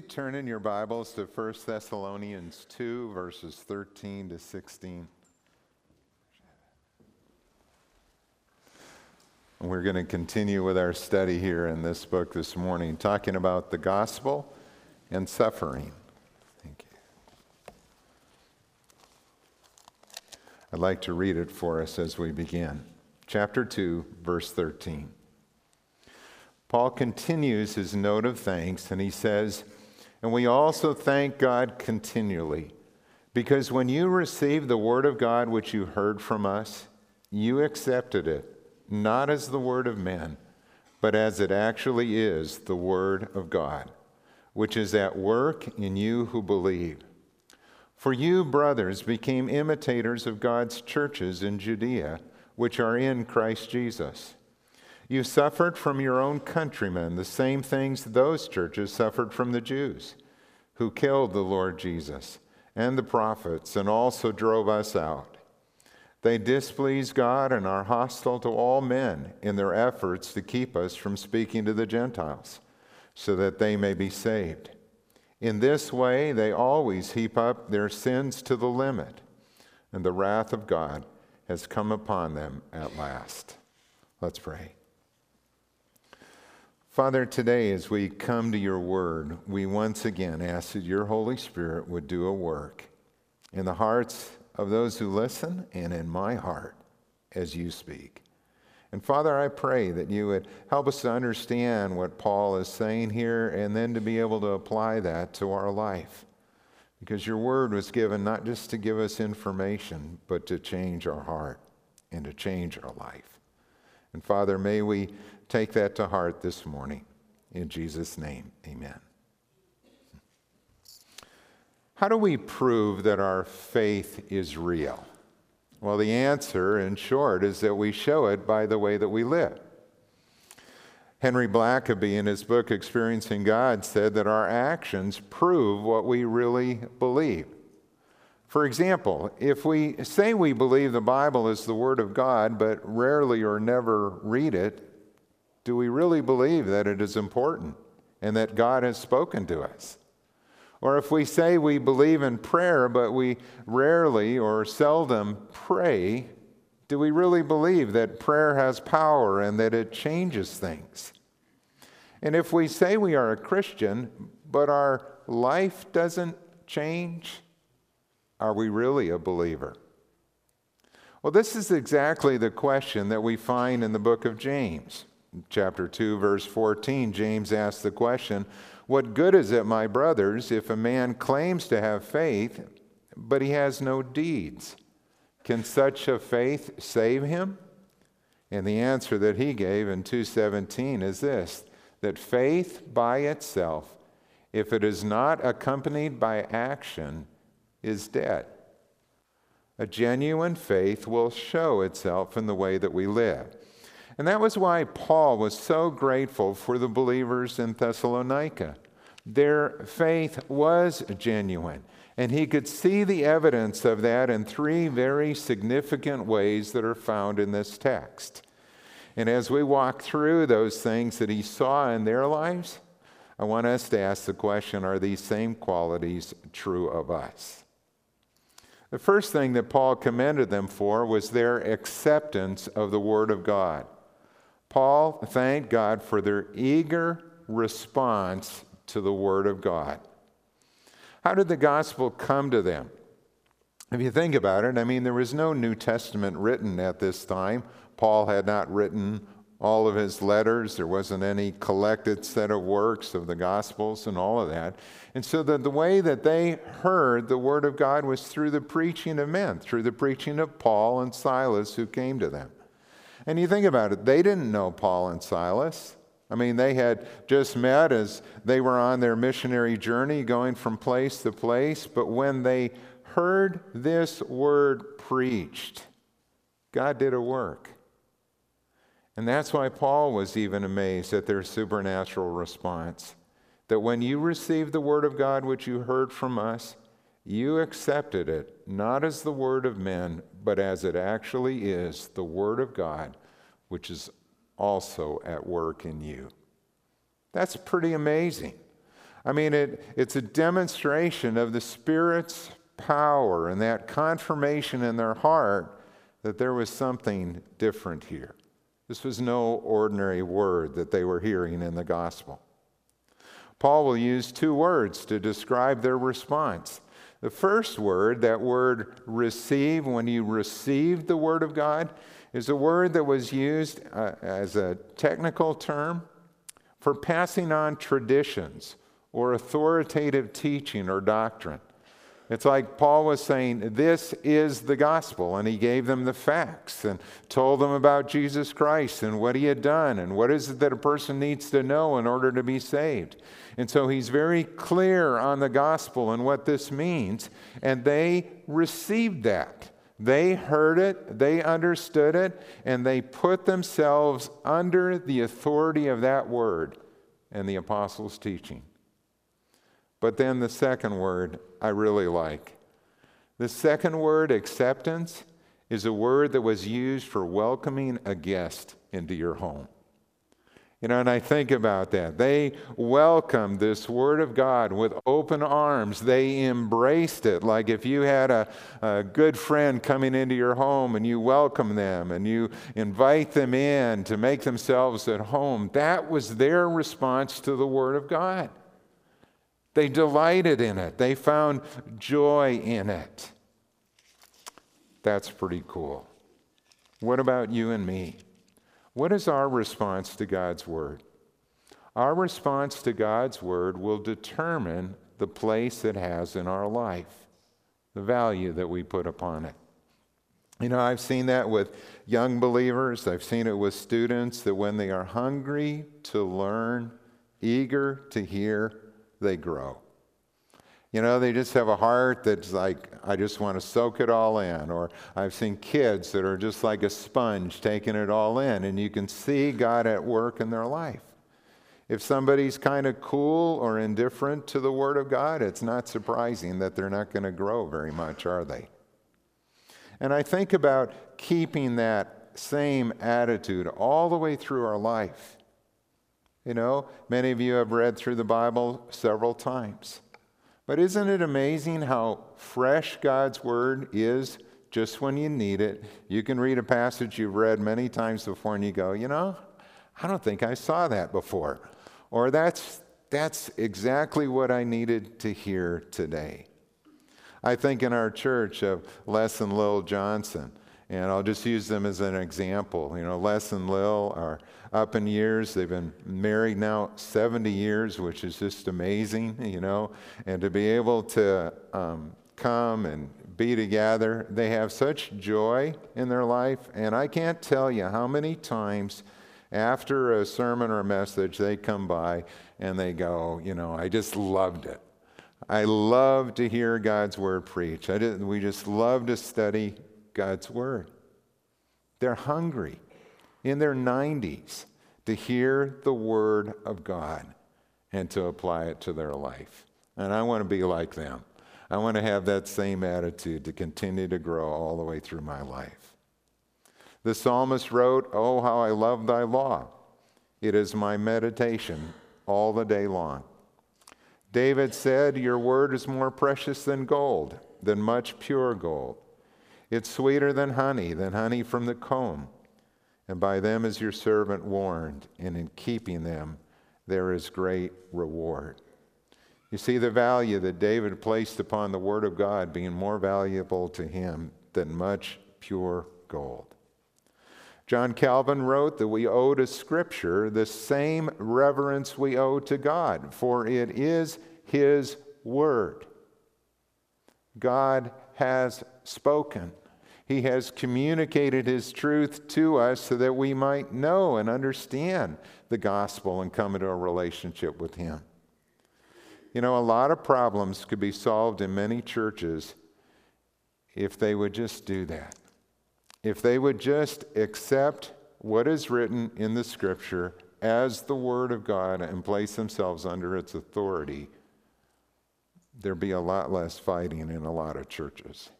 you turn in your Bibles to 1 Thessalonians 2, verses 13 to 16? We're going to continue with our study here in this book this morning, talking about the gospel and suffering. Thank you. I'd like to read it for us as we begin. Chapter 2, verse 13. Paul continues his note of thanks and he says, And we also thank God continually, because when you received the word of God which you heard from us, you accepted it, not as the word of men, but as it actually is the word of God, which is at work in you who believe. For you, brothers, became imitators of God's churches in Judea, which are in Christ Jesus. You suffered from your own countrymen the same things those churches suffered from the Jews, who killed the Lord Jesus and the prophets and also drove us out. They displease God and are hostile to all men in their efforts to keep us from speaking to the Gentiles, so that they may be saved. In this way, they always heap up their sins to the limit, and the wrath of God has come upon them at last. Let's pray. Father, today as we come to your word, we once again ask that your Holy Spirit would do a work in the hearts of those who listen and in my heart as you speak. And Father, I pray that you would help us to understand what Paul is saying here and then to be able to apply that to our life. Because your word was given not just to give us information, but to change our heart and to change our life. And Father, may we take that to heart this morning. In Jesus' name, amen. How do we prove that our faith is real? Well, the answer, in short, is that we show it by the way that we live. Henry Blackaby, in his book Experiencing God, said that our actions prove what we really believe. For example, if we say we believe the Bible is the Word of God, but rarely or never read it, do we really believe that it is important and that God has spoken to us? Or if we say we believe in prayer, but we rarely or seldom pray, do we really believe that prayer has power and that it changes things? And if we say we are a Christian, but our life doesn't change, are we really a believer? Well, this is exactly the question that we find in the book of James. Chapter 2, verse 14, James asks the question What good is it, my brothers, if a man claims to have faith, but he has no deeds? Can such a faith save him? And the answer that he gave in 217 is this that faith by itself, if it is not accompanied by action, is dead. A genuine faith will show itself in the way that we live. And that was why Paul was so grateful for the believers in Thessalonica. Their faith was genuine, and he could see the evidence of that in three very significant ways that are found in this text. And as we walk through those things that he saw in their lives, I want us to ask the question are these same qualities true of us? The first thing that Paul commended them for was their acceptance of the Word of God. Paul thanked God for their eager response to the Word of God. How did the gospel come to them? If you think about it, I mean, there was no New Testament written at this time. Paul had not written all of his letters. There wasn't any collected set of works of the Gospels and all of that. And so the, the way that they heard the Word of God was through the preaching of men, through the preaching of Paul and Silas who came to them. And you think about it, they didn't know Paul and Silas. I mean, they had just met as they were on their missionary journey going from place to place. But when they heard this word preached, God did a work. And that's why Paul was even amazed at their supernatural response. That when you received the word of God, which you heard from us, you accepted it not as the word of men, but as it actually is the word of God, which is also at work in you. That's pretty amazing. I mean, it, it's a demonstration of the Spirit's power and that confirmation in their heart that there was something different here. This was no ordinary word that they were hearing in the gospel. Paul will use two words to describe their response. The first word, that word receive, when you received the word of God, is a word that was used uh, as a technical term for passing on traditions or authoritative teaching or doctrine. It's like Paul was saying, This is the gospel. And he gave them the facts and told them about Jesus Christ and what he had done and what is it that a person needs to know in order to be saved. And so he's very clear on the gospel and what this means. And they received that. They heard it, they understood it, and they put themselves under the authority of that word and the apostles' teaching. But then the second word I really like. The second word, acceptance, is a word that was used for welcoming a guest into your home. You know, and I think about that. They welcomed this Word of God with open arms. They embraced it. Like if you had a, a, good friend coming into your home and you welcome them and you invite them in to make themselves at home, that was their response to the Word of God. They delighted in it, they found joy in it. That's pretty cool. What about you and me? What is our response to God's Word? Our response to God's Word will determine the place it has in our life, the value that we put upon it. You know, I've seen that with young believers, I've seen it with students that when they are hungry to learn, eager to hear, they grow. You know, they just have a heart that's like, I just want to soak it all in. Or I've seen kids that are just like a sponge taking it all in, and you can see God at work in their life. If somebody's kind of cool or indifferent to the Word of God, it's not surprising that they're not going to grow very much, are they? And I think about keeping that same attitude all the way through our life. You know, many of you have read through the Bible several times. But isn't it amazing how fresh God's Word is just when you need it? You can read a passage you've read many times before and you go, you know, I don't think I saw that before. Or that's, that's exactly what I needed to hear today. I think in our church of Les and Lil Johnson. And I'll just use them as an example. You know, Les and Lil are up in years. They've been married now 70 years, which is just amazing, you know. And to be able to um, come and be together, they have such joy in their life. And I can't tell you how many times after a sermon or a message, they come by and they go, you know, I just loved it. I love to hear God's word preached. Did, we just love to study God's word. They're hungry in their 90s to hear the word of God and to apply it to their life. And I want to be like them. I want to have that same attitude to continue to grow all the way through my life. The psalmist wrote, Oh, how I love thy law. It is my meditation all the day long. David said, Your word is more precious than gold, than much pure gold. It's sweeter than honey, than honey from the comb. And by them is your servant warned, and in keeping them there is great reward. You see the value that David placed upon the Word of God being more valuable to him than much pure gold. John Calvin wrote that we owe to Scripture the same reverence we owe to God, for it is His Word. God has spoken. He has communicated His truth to us so that we might know and understand the gospel and come into a relationship with Him. You know, a lot of problems could be solved in many churches if they would just do that. If they would just accept what is written in the scripture as the Word of God and place themselves under its authority, there'd be a lot less fighting in a lot of churches.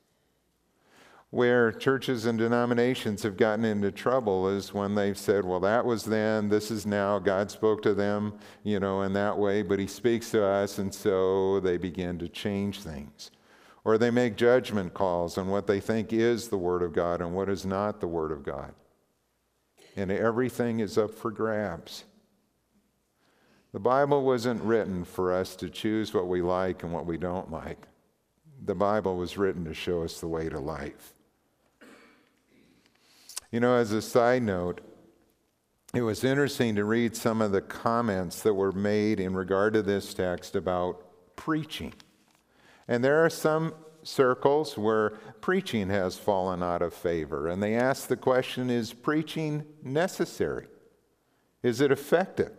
Where churches and denominations have gotten into trouble is when they've said, well, that was then, this is now. God spoke to them, you know, in that way, but He speaks to us, and so they begin to change things. Or they make judgment calls on what they think is the Word of God and what is not the Word of God. And everything is up for grabs. The Bible wasn't written for us to choose what we like and what we don't like. The Bible was written to show us the way to life. You know, as a side note, it was interesting to read some of the comments that were made in regard to this text about preaching. And there are some circles where preaching has fallen out of favor. And they ask the question is preaching necessary? Is it effective?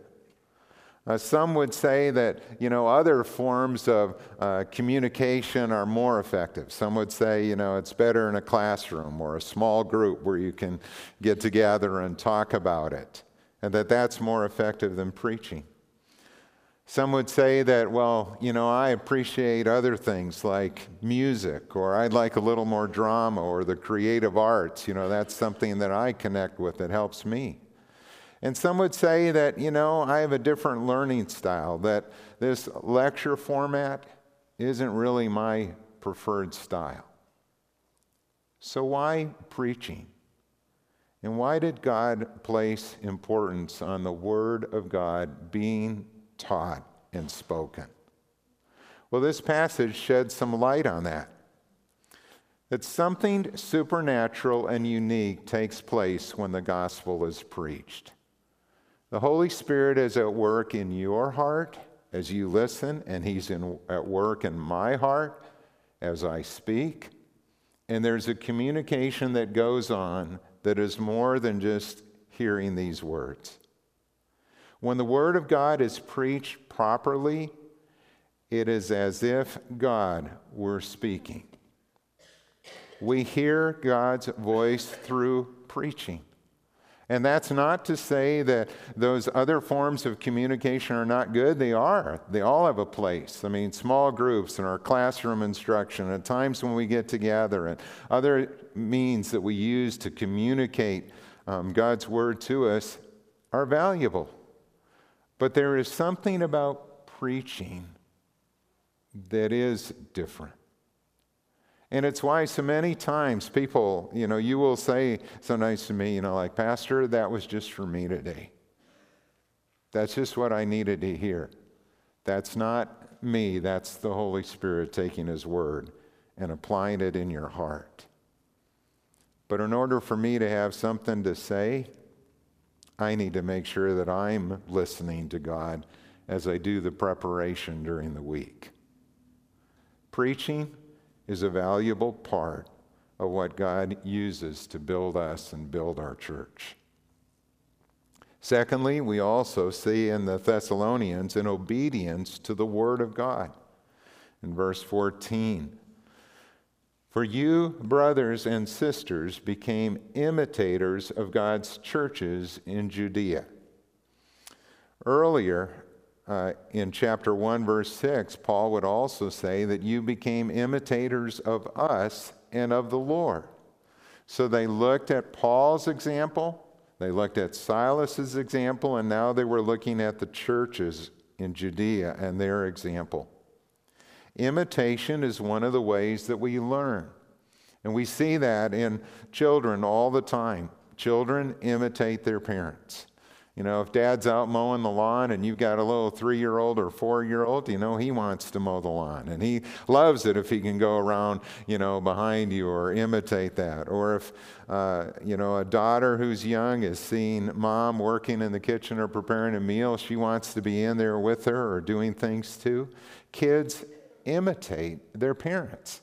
Uh, some would say that you know other forms of uh, communication are more effective. Some would say you know it's better in a classroom or a small group where you can get together and talk about it, and that that's more effective than preaching. Some would say that well you know I appreciate other things like music, or I'd like a little more drama or the creative arts. You know that's something that I connect with that helps me. And some would say that, you know, I have a different learning style, that this lecture format isn't really my preferred style. So, why preaching? And why did God place importance on the Word of God being taught and spoken? Well, this passage sheds some light on that. That something supernatural and unique takes place when the gospel is preached. The Holy Spirit is at work in your heart as you listen, and He's in, at work in my heart as I speak. And there's a communication that goes on that is more than just hearing these words. When the Word of God is preached properly, it is as if God were speaking. We hear God's voice through preaching. And that's not to say that those other forms of communication are not good. They are. They all have a place. I mean, small groups and our classroom instruction, at times when we get together, and other means that we use to communicate um, God's word to us are valuable. But there is something about preaching that is different. And it's why so many times people, you know, you will say so nice to me, you know, like, Pastor, that was just for me today. That's just what I needed to hear. That's not me, that's the Holy Spirit taking His word and applying it in your heart. But in order for me to have something to say, I need to make sure that I'm listening to God as I do the preparation during the week. Preaching, is a valuable part of what God uses to build us and build our church. Secondly, we also see in the Thessalonians an obedience to the Word of God. In verse 14, for you, brothers and sisters, became imitators of God's churches in Judea. Earlier, uh, in chapter 1, verse 6, Paul would also say that you became imitators of us and of the Lord. So they looked at Paul's example, they looked at Silas's example, and now they were looking at the churches in Judea and their example. Imitation is one of the ways that we learn. And we see that in children all the time. Children imitate their parents. You know, if dad's out mowing the lawn and you've got a little three year old or four year old, you know, he wants to mow the lawn. And he loves it if he can go around, you know, behind you or imitate that. Or if, uh, you know, a daughter who's young is seeing mom working in the kitchen or preparing a meal, she wants to be in there with her or doing things too. Kids imitate their parents.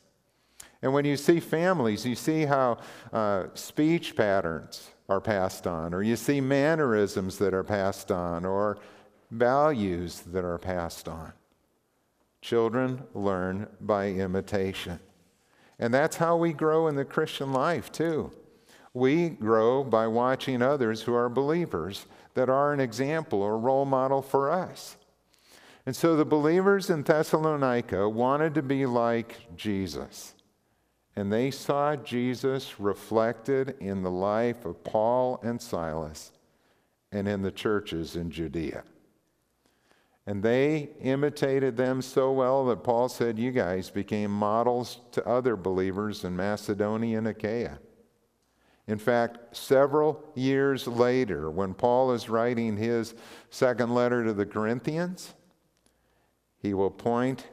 And when you see families, you see how uh, speech patterns, are passed on, or you see mannerisms that are passed on, or values that are passed on. Children learn by imitation. And that's how we grow in the Christian life, too. We grow by watching others who are believers that are an example or role model for us. And so the believers in Thessalonica wanted to be like Jesus. And they saw Jesus reflected in the life of Paul and Silas and in the churches in Judea. And they imitated them so well that Paul said, You guys became models to other believers in Macedonia and Achaia. In fact, several years later, when Paul is writing his second letter to the Corinthians, he will point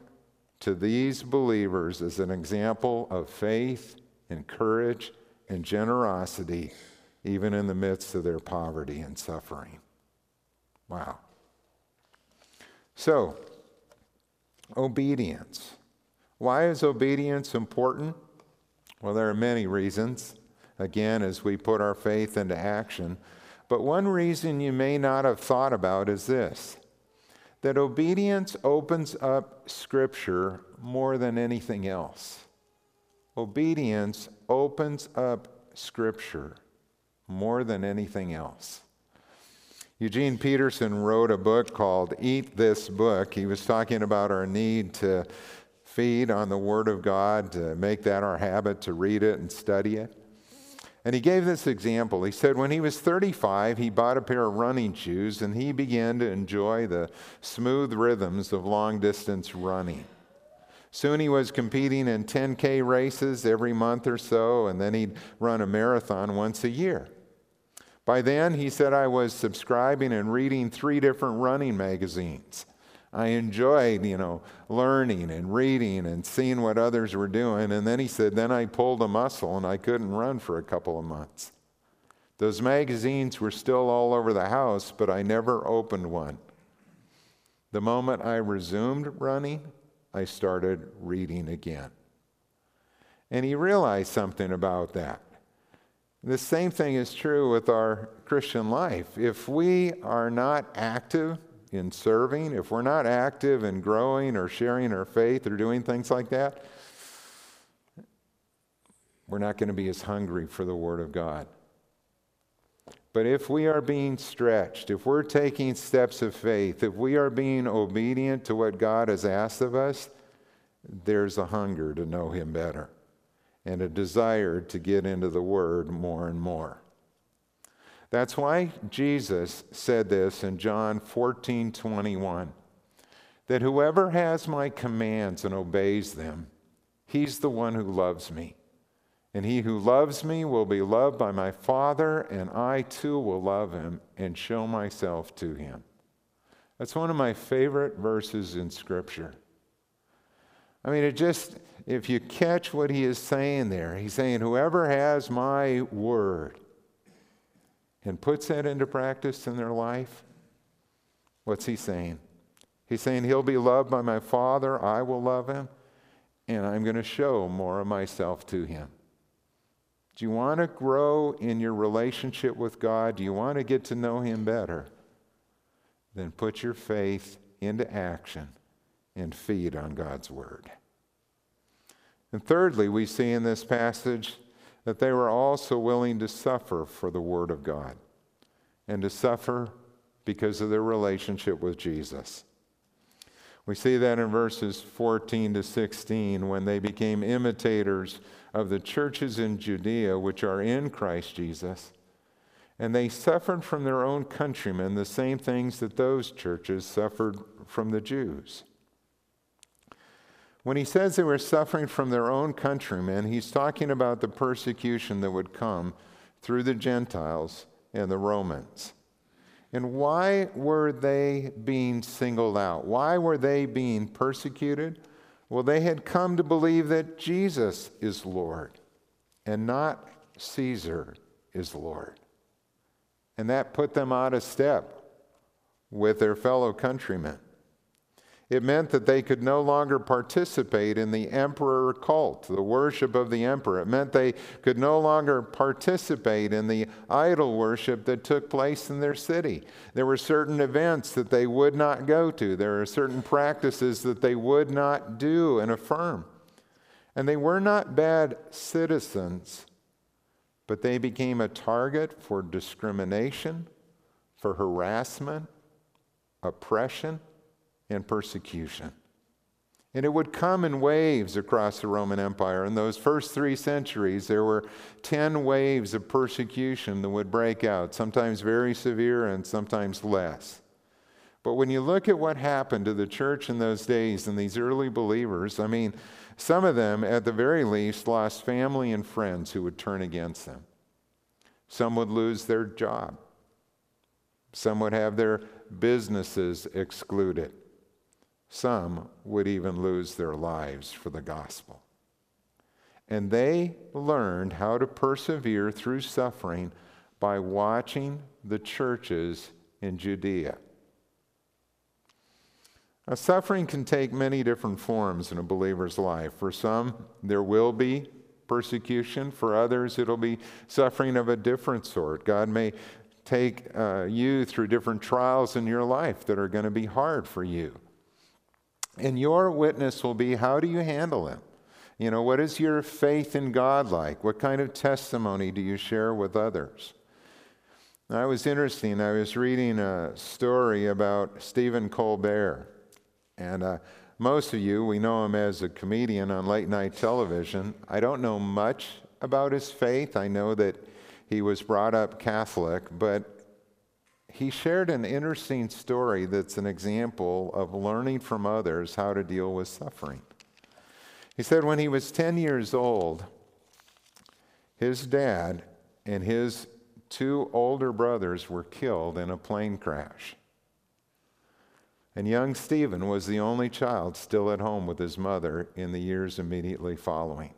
to these believers as an example of faith and courage and generosity, even in the midst of their poverty and suffering. Wow. So, obedience. Why is obedience important? Well, there are many reasons, again, as we put our faith into action. But one reason you may not have thought about is this that obedience opens up Scripture more than anything else. Obedience opens up Scripture more than anything else. Eugene Peterson wrote a book called Eat This Book. He was talking about our need to feed on the Word of God, to make that our habit, to read it and study it. And he gave this example. He said when he was 35, he bought a pair of running shoes and he began to enjoy the smooth rhythms of long distance running. Soon he was competing in 10K races every month or so, and then he'd run a marathon once a year. By then, he said, I was subscribing and reading three different running magazines. I enjoyed, you know, learning and reading and seeing what others were doing. And then he said, then I pulled a muscle and I couldn't run for a couple of months. Those magazines were still all over the house, but I never opened one. The moment I resumed running, I started reading again. And he realized something about that. The same thing is true with our Christian life. If we are not active in serving, if we're not active in growing or sharing our faith or doing things like that, we're not going to be as hungry for the Word of God. But if we are being stretched, if we're taking steps of faith, if we are being obedient to what God has asked of us, there's a hunger to know Him better and a desire to get into the Word more and more. That's why Jesus said this in John 14 21 that whoever has my commands and obeys them, he's the one who loves me. And he who loves me will be loved by my Father, and I too will love him and show myself to him. That's one of my favorite verses in Scripture. I mean, it just, if you catch what he is saying there, he's saying, whoever has my word and puts that into practice in their life, what's he saying? He's saying, He'll be loved by my Father, I will love him, and I'm going to show more of myself to him. Do you want to grow in your relationship with God? Do you want to get to know him better? Then put your faith into action and feed on God's word. And thirdly, we see in this passage that they were also willing to suffer for the word of God and to suffer because of their relationship with Jesus. We see that in verses 14 to 16 when they became imitators of the churches in Judea which are in Christ Jesus. And they suffered from their own countrymen the same things that those churches suffered from the Jews. When he says they were suffering from their own countrymen, he's talking about the persecution that would come through the Gentiles and the Romans. And why were they being singled out? Why were they being persecuted? Well, they had come to believe that Jesus is Lord and not Caesar is Lord. And that put them out of step with their fellow countrymen. It meant that they could no longer participate in the emperor cult, the worship of the emperor. It meant they could no longer participate in the idol worship that took place in their city. There were certain events that they would not go to, there are certain practices that they would not do and affirm. And they were not bad citizens, but they became a target for discrimination, for harassment, oppression and persecution. And it would come in waves across the Roman Empire. In those first three centuries, there were 10 waves of persecution that would break out, sometimes very severe and sometimes less. But when you look at what happened to the church in those days and these early believers, I mean, some of them, at the very least, lost family and friends who would turn against them. Some would lose their job. Some would have their businesses excluded. Some would even lose their lives for the gospel. And they learned how to persevere through suffering by watching the churches in Judea. Now, suffering can take many different forms in a believer's life. For some, there will be persecution. For others, it'll be suffering of a different sort. God may take uh, you through different trials in your life that are going to be hard for you. And your witness will be how do you handle them? You know, what is your faith in God like? What kind of testimony do you share with others? Now, it was interesting. I was reading a story about Stephen Colbert. And uh, most of you, we know him as a comedian on late night television. I don't know much about his faith. I know that he was brought up Catholic, but he shared an interesting story that's an example of learning from others how to deal with suffering. He said when he was 10 years old, his dad and his two older brothers were killed in a plane crash. And young Stephen was the only child still at home with his mother in the years immediately following.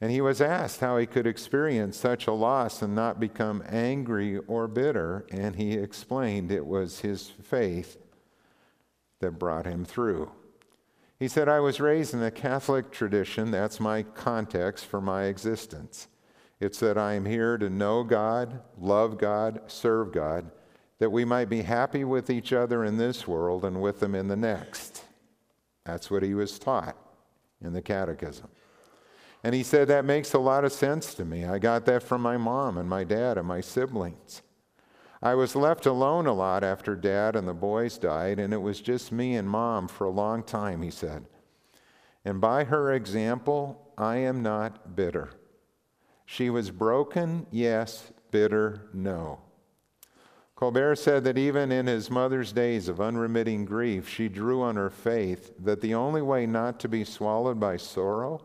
And he was asked how he could experience such a loss and not become angry or bitter. And he explained it was his faith that brought him through. He said, I was raised in a Catholic tradition. That's my context for my existence. It's that I am here to know God, love God, serve God, that we might be happy with each other in this world and with them in the next. That's what he was taught in the catechism. And he said, That makes a lot of sense to me. I got that from my mom and my dad and my siblings. I was left alone a lot after dad and the boys died, and it was just me and mom for a long time, he said. And by her example, I am not bitter. She was broken, yes, bitter, no. Colbert said that even in his mother's days of unremitting grief, she drew on her faith that the only way not to be swallowed by sorrow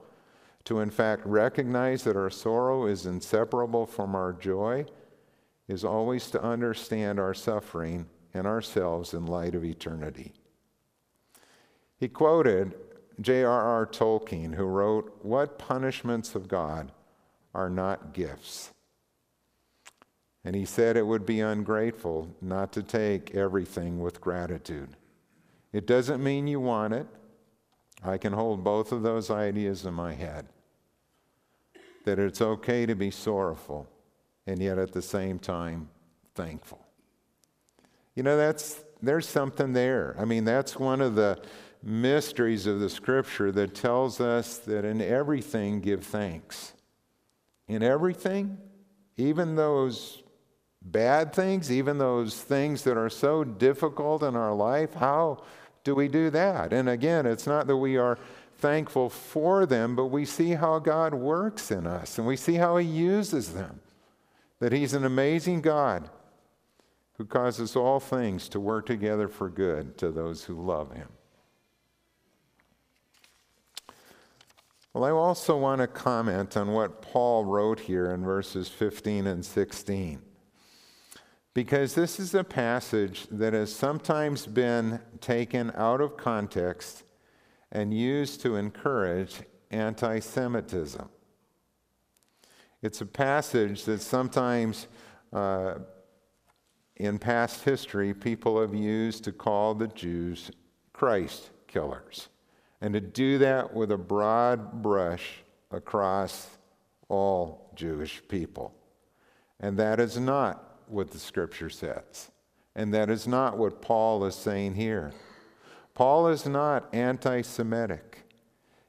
to in fact recognize that our sorrow is inseparable from our joy is always to understand our suffering and ourselves in light of eternity. He quoted J.R.R. Tolkien, who wrote, What punishments of God are not gifts? And he said it would be ungrateful not to take everything with gratitude. It doesn't mean you want it, I can hold both of those ideas in my head. That it's okay to be sorrowful and yet at the same time thankful. You know, that's there's something there. I mean, that's one of the mysteries of the scripture that tells us that in everything give thanks. In everything, even those bad things, even those things that are so difficult in our life, how do we do that? And again, it's not that we are thankful for them, but we see how God works in us and we see how He uses them. That He's an amazing God who causes all things to work together for good to those who love Him. Well, I also want to comment on what Paul wrote here in verses 15 and 16 because this is a passage that has sometimes been taken out of context and used to encourage anti Semitism. It's a passage that sometimes uh, in past history people have used to call the Jews Christ killers, and to do that with a broad brush across all Jewish people. And that is not what the scripture says. And that is not what Paul is saying here. Paul is not anti Semitic.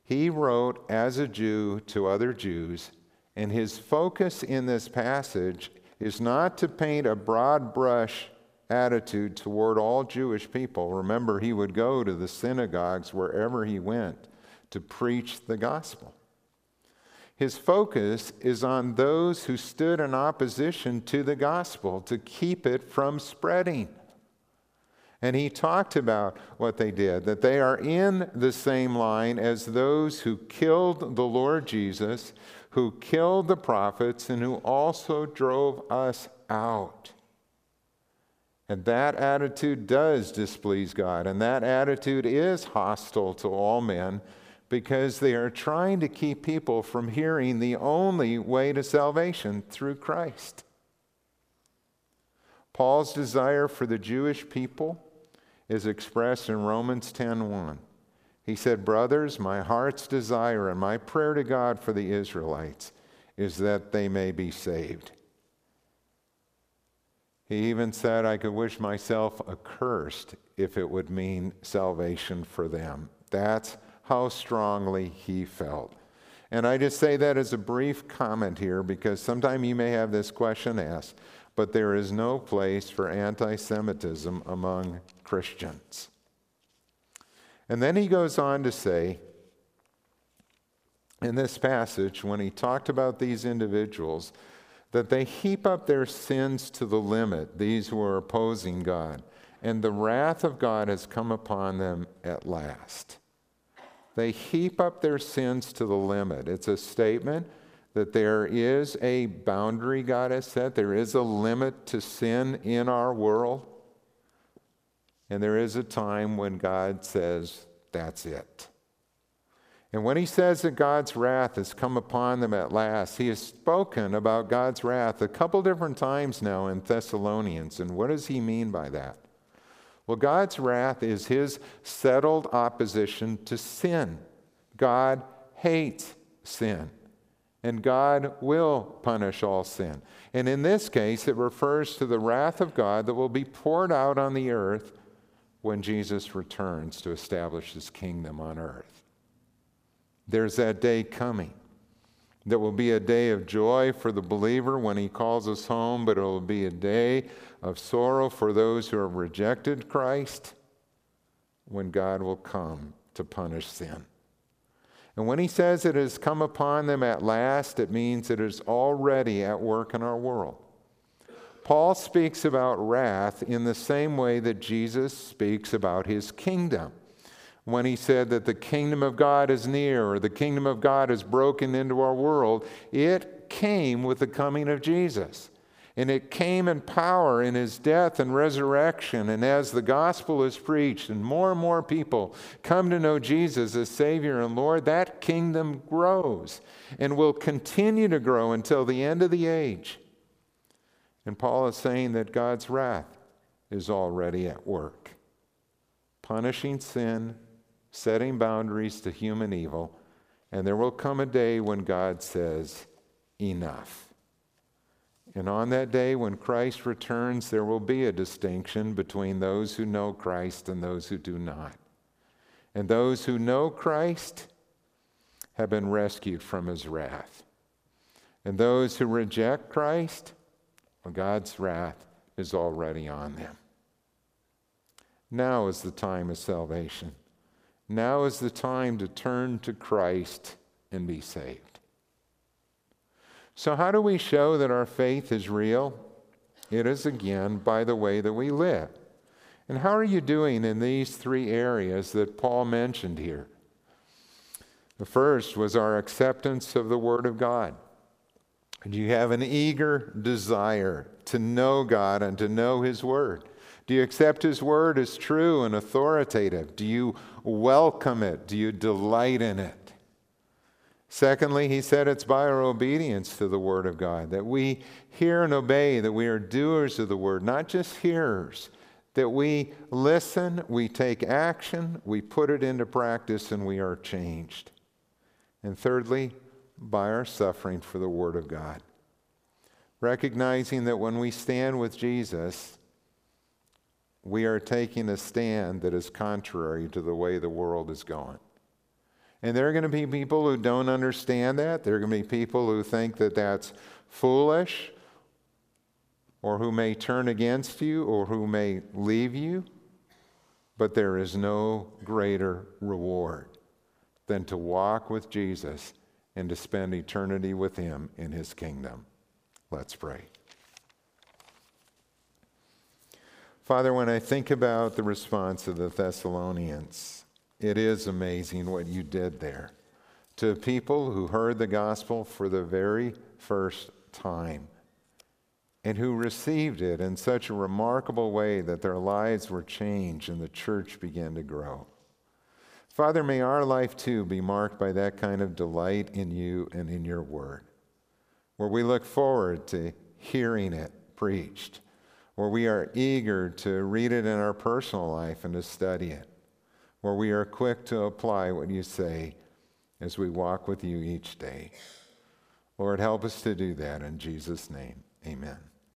He wrote as a Jew to other Jews, and his focus in this passage is not to paint a broad brush attitude toward all Jewish people. Remember, he would go to the synagogues wherever he went to preach the gospel. His focus is on those who stood in opposition to the gospel to keep it from spreading. And he talked about what they did, that they are in the same line as those who killed the Lord Jesus, who killed the prophets, and who also drove us out. And that attitude does displease God, and that attitude is hostile to all men because they are trying to keep people from hearing the only way to salvation through Christ. Paul's desire for the Jewish people is expressed in Romans 10:1. He said, "Brothers, my heart's desire and my prayer to God for the Israelites is that they may be saved." He even said, I could wish myself accursed if it would mean salvation for them. That's how strongly he felt. And I just say that as a brief comment here because sometime you may have this question asked, but there is no place for anti Semitism among Christians. And then he goes on to say, in this passage, when he talked about these individuals, that they heap up their sins to the limit, these who are opposing God, and the wrath of God has come upon them at last. They heap up their sins to the limit. It's a statement that there is a boundary God has set, there is a limit to sin in our world. And there is a time when God says, That's it. And when he says that God's wrath has come upon them at last, he has spoken about God's wrath a couple different times now in Thessalonians. And what does he mean by that? Well, God's wrath is his settled opposition to sin. God hates sin, and God will punish all sin. And in this case, it refers to the wrath of God that will be poured out on the earth when Jesus returns to establish his kingdom on earth. There's that day coming. That will be a day of joy for the believer when he calls us home, but it will be a day of sorrow for those who have rejected Christ when God will come to punish sin. And when he says it has come upon them at last, it means it is already at work in our world. Paul speaks about wrath in the same way that Jesus speaks about his kingdom when he said that the kingdom of God is near or the kingdom of God is broken into our world, it came with the coming of Jesus. And it came in power in his death and resurrection. And as the gospel is preached and more and more people come to know Jesus as Savior and Lord, that kingdom grows and will continue to grow until the end of the age. And Paul is saying that God's wrath is already at work, punishing sin setting boundaries to human evil, and there will come a day when God says, Enough. And on that day, when Christ returns, there will be a distinction between those who know Christ and those who do not. And those who know Christ have been rescued from his wrath. And those who reject Christ, well, God's wrath is already on them. Now is the time of salvation. Now is the time to turn to Christ and be saved. So, how do we show that our faith is real? It is again by the way that we live. And how are you doing in these three areas that Paul mentioned here? The first was our acceptance of the Word of God. Do you have an eager desire to know God and to know His Word? Do you accept His word as true and authoritative? Do you welcome it? Do you delight in it? Secondly, he said it's by our obedience to the Word of God that we hear and obey, that we are doers of the Word, not just hearers, that we listen, we take action, we put it into practice, and we are changed. And thirdly, by our suffering for the Word of God. Recognizing that when we stand with Jesus, we are taking a stand that is contrary to the way the world is going. And there are going to be people who don't understand that. There are going to be people who think that that's foolish or who may turn against you, or who may leave you, but there is no greater reward than to walk with Jesus and to spend eternity with Him in His kingdom. Let's pray. Father, when I think about the response of the Thessalonians, it is amazing what you did there to people who heard the gospel for the very first time and who received it in such a remarkable way that their lives were changed and the church began to grow. Father, may our life too be marked by that kind of delight in you and in your word, where we look forward to hearing it preached, where we are eager to read it in our personal life and to study it, where we are quick to apply what you say as we walk with you each day. Lord, help us to do that in Jesus' name. Amen.